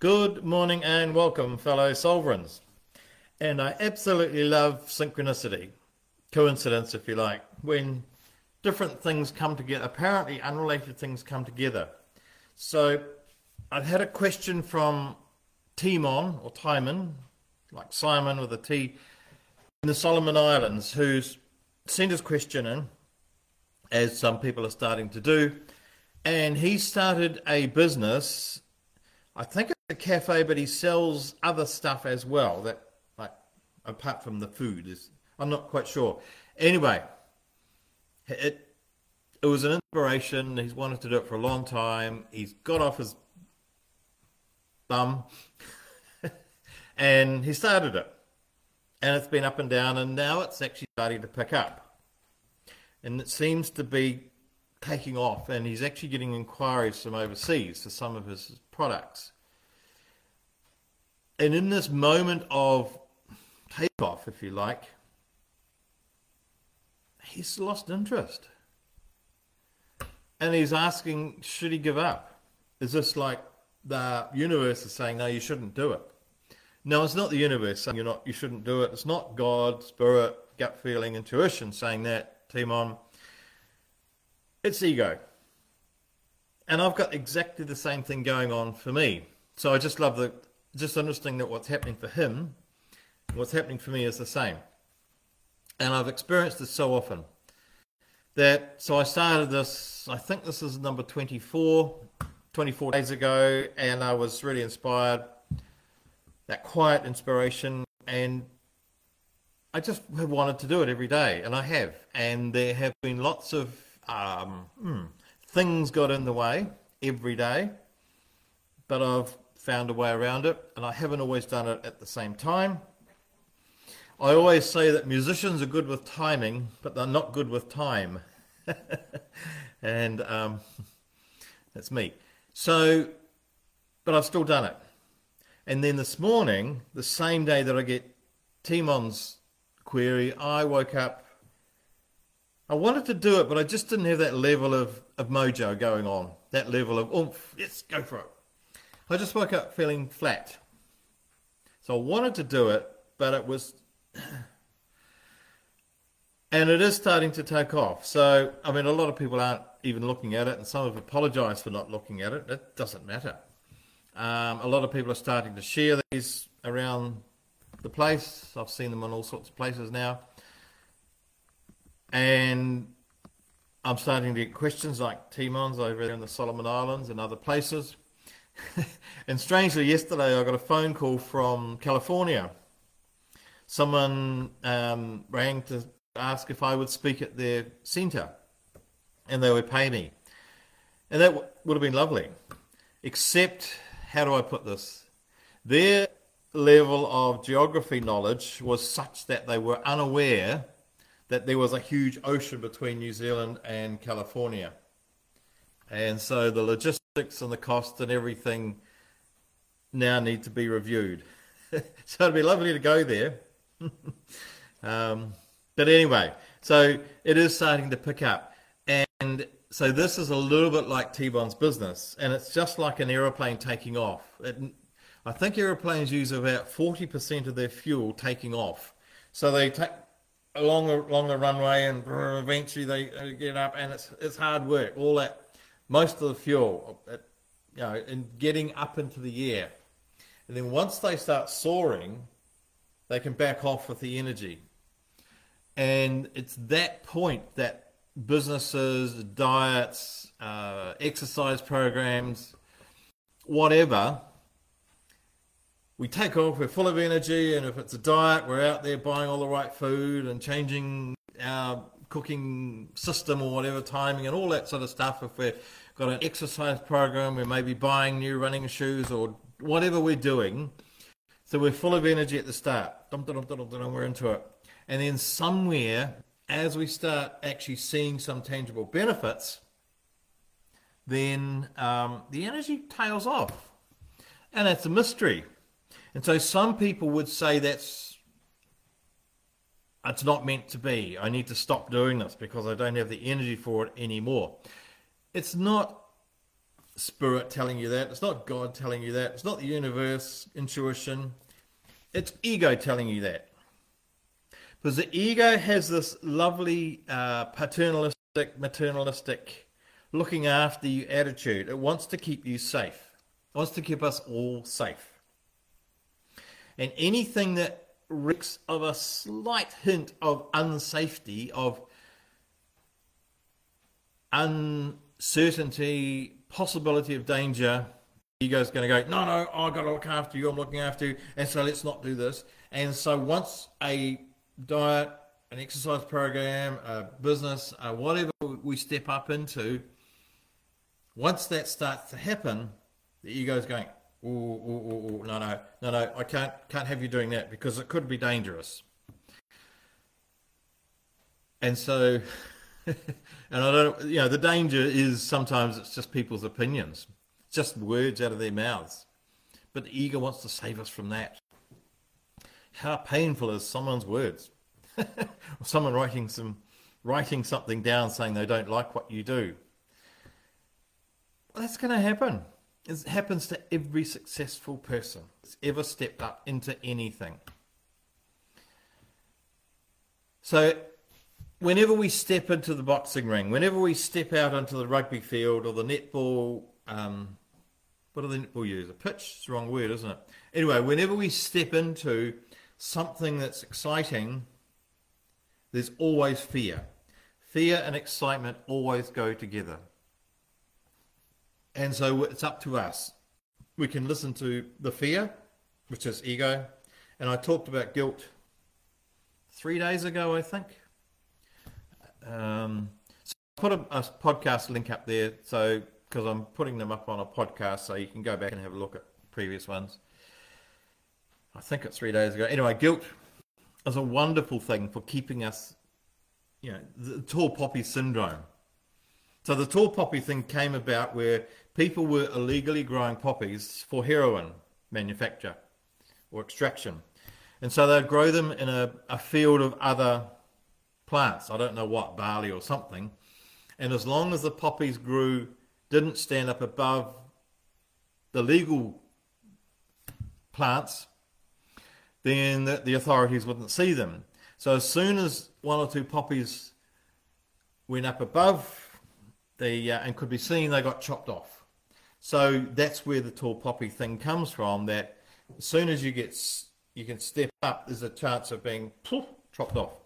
Good morning and welcome, fellow Sovereigns. And I absolutely love synchronicity, coincidence, if you like, when different things come together, apparently unrelated things come together. So I've had a question from Timon or Timon, like Simon with a T, in the Solomon Islands, who's sent his question in, as some people are starting to do. And he started a business, I think a cafe, but he sells other stuff as well, that like apart from the food is I'm not quite sure. Anyway, it it was an inspiration. He's wanted to do it for a long time. He's got off his bum and he started it. And it's been up and down, and now it's actually starting to pick up. And it seems to be taking off, and he's actually getting inquiries from overseas for some of his products. And in this moment of takeoff, if you like, he's lost interest. And he's asking, should he give up? Is this like the universe is saying, no, you shouldn't do it? No, it's not the universe saying you're not, you shouldn't do it. It's not God, spirit, gut feeling, intuition saying that, Timon. It's ego. And I've got exactly the same thing going on for me. So I just love the, just interesting that what's happening for him, what's happening for me is the same. And I've experienced this so often that, so I started this, I think this is number 24, 24 days ago, and I was really inspired that quiet inspiration and I just have wanted to do it every day, and I have. And there have been lots of um, hmm, things got in the way every day, but I've found a way around it, and I haven't always done it at the same time. I always say that musicians are good with timing, but they're not good with time. and um, that's me. So, but I've still done it. And then this morning, the same day that I get Timon's query, I woke up. I wanted to do it, but I just didn't have that level of, of mojo going on, that level of oomph, yes, go for it. I just woke up feeling flat. So I wanted to do it, but it was. And it is starting to take off. So, I mean, a lot of people aren't even looking at it, and some have apologized for not looking at it. It doesn't matter. Um, a lot of people are starting to share these around the place. I've seen them in all sorts of places now. And I'm starting to get questions like Timon's over there in the Solomon Islands and other places. and strangely, yesterday I got a phone call from California. Someone um, rang to ask if I would speak at their centre, and they would pay me. And that w- would have been lovely, except how do I put this? Their level of geography knowledge was such that they were unaware that there was a huge ocean between New Zealand and California. And so the logistics and the cost and everything now need to be reviewed. so it'd be lovely to go there. um, but anyway, so it is starting to pick up. And so this is a little bit like T-Bone's business, and it's just like an aeroplane taking off. It, I think aeroplanes use about 40% of their fuel taking off. So they take along the, along the runway and eventually they get up and it's, it's hard work. All that, most of the fuel, it, you know, in getting up into the air. And then once they start soaring, they can back off with the energy. And it's that point that businesses, diets, uh, exercise programs, whatever. We take off, we're full of energy, and if it's a diet, we're out there buying all the right food and changing our cooking system or whatever, timing and all that sort of stuff. If we've got an exercise program, we may be buying new running shoes or whatever we're doing. So we're full of energy at the start. We're into it. And then somewhere as we start actually seeing some tangible benefits, then um, the energy tails off. And that's a mystery. And so some people would say that's it's not meant to be. I need to stop doing this because I don't have the energy for it anymore. It's not spirit telling you that. It's not God telling you that. It's not the universe, intuition. It's ego telling you that. Because the ego has this lovely uh, paternalistic, maternalistic, looking after you attitude. It wants to keep you safe. It wants to keep us all safe. And anything that reeks of a slight hint of unsafety, of uncertainty, possibility of danger, ego's going to go, no, no, I've got to look after you, I'm looking after you, and so let's not do this. And so once a diet, an exercise program, a business, whatever we step up into, once that starts to happen, the ego's going, ooh, ooh, ooh, ooh, no, no, no, no, I can't, can't have you doing that because it could be dangerous. And so, and I don't, you know, the danger is sometimes it's just people's opinions, just words out of their mouths. But the ego wants to save us from that. How painful is someone's words? or someone writing some, writing something down saying they don't like what you do. Well, that's going to happen. It happens to every successful person that's ever stepped up into anything. So, whenever we step into the boxing ring, whenever we step out onto the rugby field or the netball, um, what do the netball use? A pitch? It's the wrong word, isn't it? Anyway, whenever we step into something that's exciting, there's always fear. Fear and excitement always go together. And so it's up to us. We can listen to the fear, which is ego. And I talked about guilt three days ago, I think. Um, so I put a, a, podcast link up there, so because I'm putting them up on a podcast, so you can go back and have a look at previous ones. I think it's three days ago. Anyway, guilt is a wonderful thing for keeping us, you know, the tall poppy syndrome. So the tall poppy thing came about where people were illegally growing poppies for heroin manufacture or extraction. And so they'd grow them in a, a field of other plants. I don't know what, barley or something. And as long as the poppies grew, didn't stand up above the legal plants, then the, the authorities wouldn't see them. So as soon as one or two poppies went up above the uh, and could be seen, they got chopped off. So that's where the tall poppy thing comes from. That as soon as you get you can step up, there's a chance of being poof, chopped off.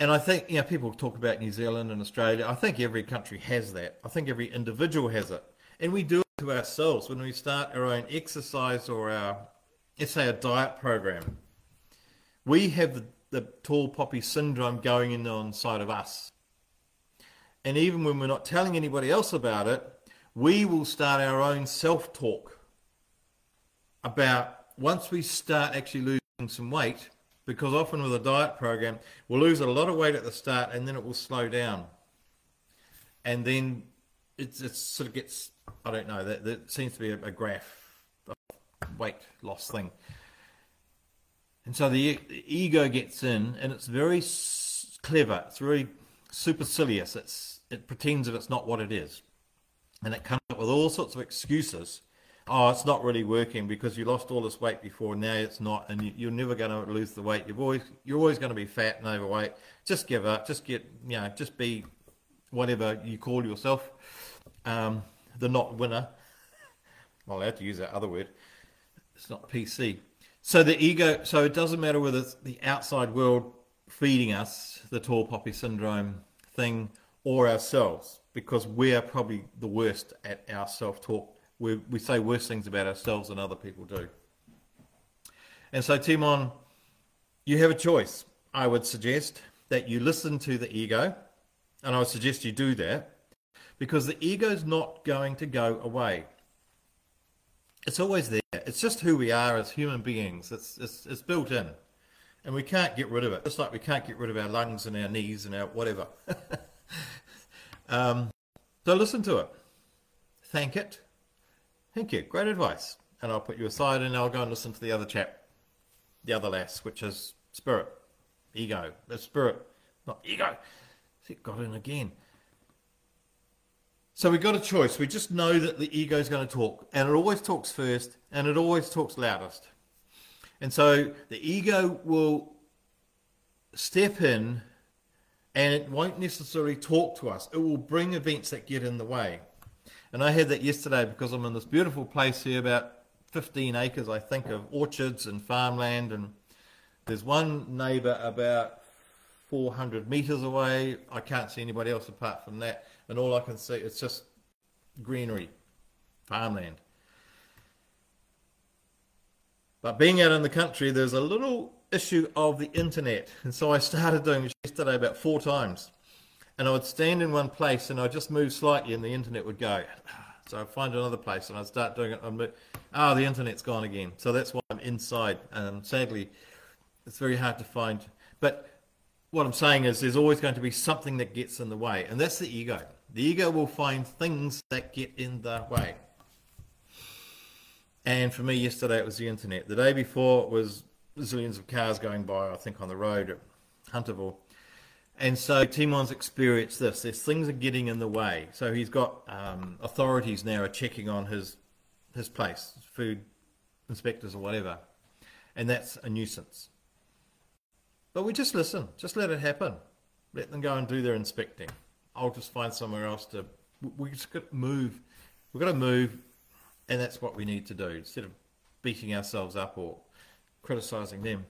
And I think you know people talk about New Zealand and Australia. I think every country has that. I think every individual has it, and we do it to ourselves when we start our own exercise or our let's say a diet program. We have the, the tall poppy syndrome going in on side of us. And even when we're not telling anybody else about it, we will start our own self talk about once we start actually losing some weight, because often with a diet program, we'll lose a lot of weight at the start and then it will slow down. And then it sort of gets, I don't know, that, that seems to be a, a graph, weight loss thing. And so the, the ego gets in and it's very clever, it's very supercilious, it's, it pretends that it's not what it is. And it comes up with all sorts of excuses oh, it's not really working because you lost all this weight before, now it's not, and you, are never going to lose the weight. You're always you're always going to be fat and overweight. Just give up. Just get you know, just be whatever you call yourself, um, the not winner. I'm allowed to use that other word. It's not PC. So the ego. So it doesn't matter whether it's the outside world feeding us the tall poppy syndrome thing or ourselves, because we're probably the worst at our self-talk we, we say worse things about ourselves than other people do. And so, Timon, you have a choice. I would suggest that you listen to the ego, and I would suggest you do that because the ego is not going to go away. It's always there. It's just who we are as human beings. It's, it's, it's built in. And we can't get rid of it. Just like we can't get rid of our lungs and our knees and our whatever. um, so listen to it. Thank it Thank you. Great advice. And I'll put you aside and I'll go and listen to the other chap, the other lass, which is spirit, ego. The spirit, not ego. See, got in again. So we've got a choice. We just know that the ego is going to talk, and it always talks first, and it always talks loudest. And so the ego will step in, and it won't necessarily talk to us. It will bring events that get in the way. And I had that yesterday because I'm in this beautiful place here, about 15 acres, I think, of orchards and farmland. And there's one neighbour about 400 metres away. I can't see anybody else apart from that. And all I can see, it's just greenery, farmland. But being out in the country, there's a little issue of the internet. And so I started doing this yesterday about four times and I would stand in one place and I'd just move slightly and the internet would go. So I'd find another place and I'd start doing it. I'd ah, oh, the internet's gone again. So that's why I'm inside. And sadly, it's very hard to find. But what I'm saying is there's always going to be something that gets in the way. And that's the ego. The ego will find things that get in the way. And for me, yesterday it was the internet. The day before it was zillions of cars going by, I think, on the road at Hunterville. And so Timon's experienced this. There's things are getting in the way. So he's got um, authorities now are checking on his his place, food inspectors or whatever, and that's a nuisance. But we just listen. Just let it happen. Let them go and do their inspecting. I'll just find somewhere else to. We just got to move. We've got to move, and that's what we need to do instead of beating ourselves up or criticizing them.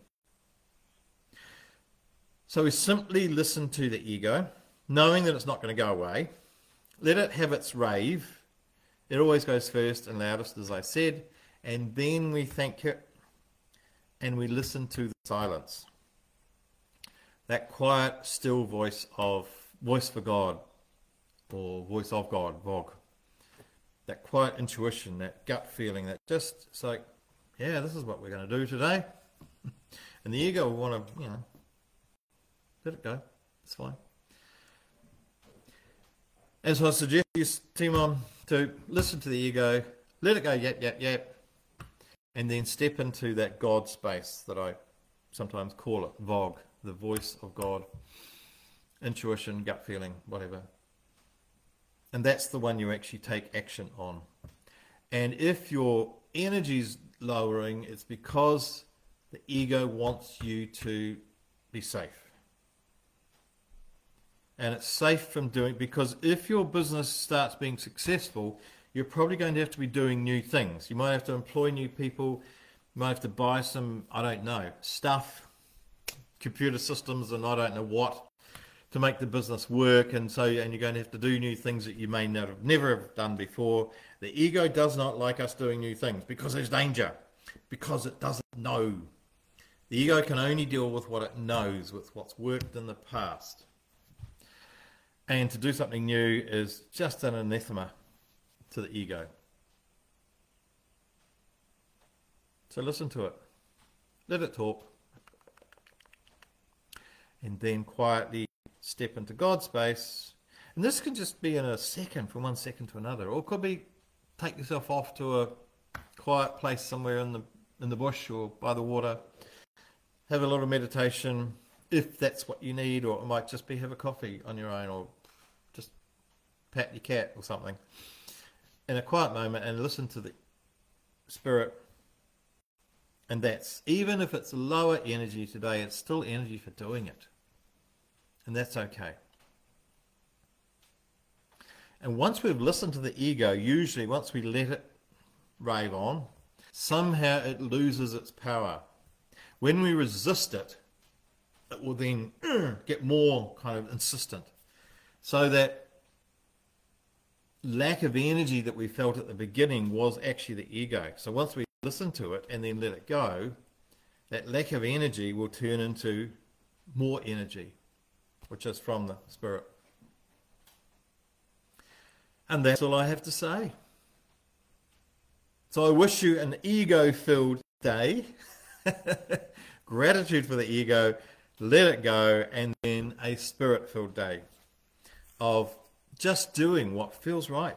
So we simply listen to the ego, knowing that it's not going to go away. Let it have its rave. It always goes first and loudest, as I said. And then we thank it and we listen to the silence. That quiet, still voice of voice for God or voice of God, Vog. That quiet intuition, that gut feeling that just it's like, yeah, this is what we're going to do today. And the ego will want to, you know, let it go. It's fine. So I suggest you, Timon, to listen to the ego, let it go, yep, yep, yep, and then step into that God space that I sometimes call it, VOG, the voice of God, intuition, gut feeling, whatever. And that's the one you actually take action on. And if your energy's lowering, it's because the ego wants you to be safe and it's safe from doing because if your business starts being successful, you're probably going to have to be doing new things. You might have to employ new people. You might have to buy some, I don't know, stuff, computer systems, and I don't know what to make the business work. And so, and you're going to have to do new things that you may not have, never have done before. The ego does not like us doing new things because there's danger, because it doesn't know. The ego can only deal with what it knows, with what's worked in the past. And to do something new is just an anathema to the ego. So listen to it. Let it talk. And then quietly step into God's space. And this can just be in a second, from one second to another. Or it could be take yourself off to a quiet place somewhere in the in the bush or by the water. Have a little meditation if that's what you need, or it might just be have a coffee on your own or pat your cat or something in a quiet moment and listen to the spirit. And that's, even if it's lower energy today, it's still energy for doing it. And that's okay. And once we've listened to the ego, usually once we let it rave on, somehow it loses its power. When we resist it, it will then get more kind of insistent. So that lack of energy that we felt at the beginning was actually the ego. So once we listen to it and then let it go, that lack of energy will turn into more energy, which is from the Spirit. And that's all I have to say. So I wish you an ego filled day. Gratitude for the ego, let it go, and then a spirit filled day of just doing what feels right.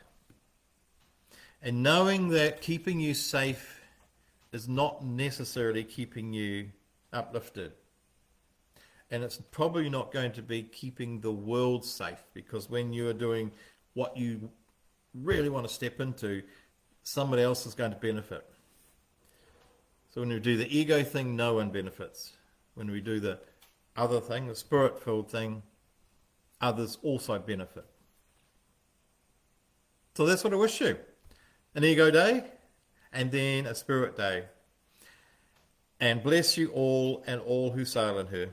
And knowing that keeping you safe is not necessarily keeping you uplifted. And it's probably not going to be keeping the world safe because when you are doing what you really want to step into, somebody else is going to benefit. So when we do the ego thing, no one benefits. When we do the other thing, the spirit filled thing, others also benefit. So that's what I wish you an ego day and then a spirit day. And bless you all and all who sail in her.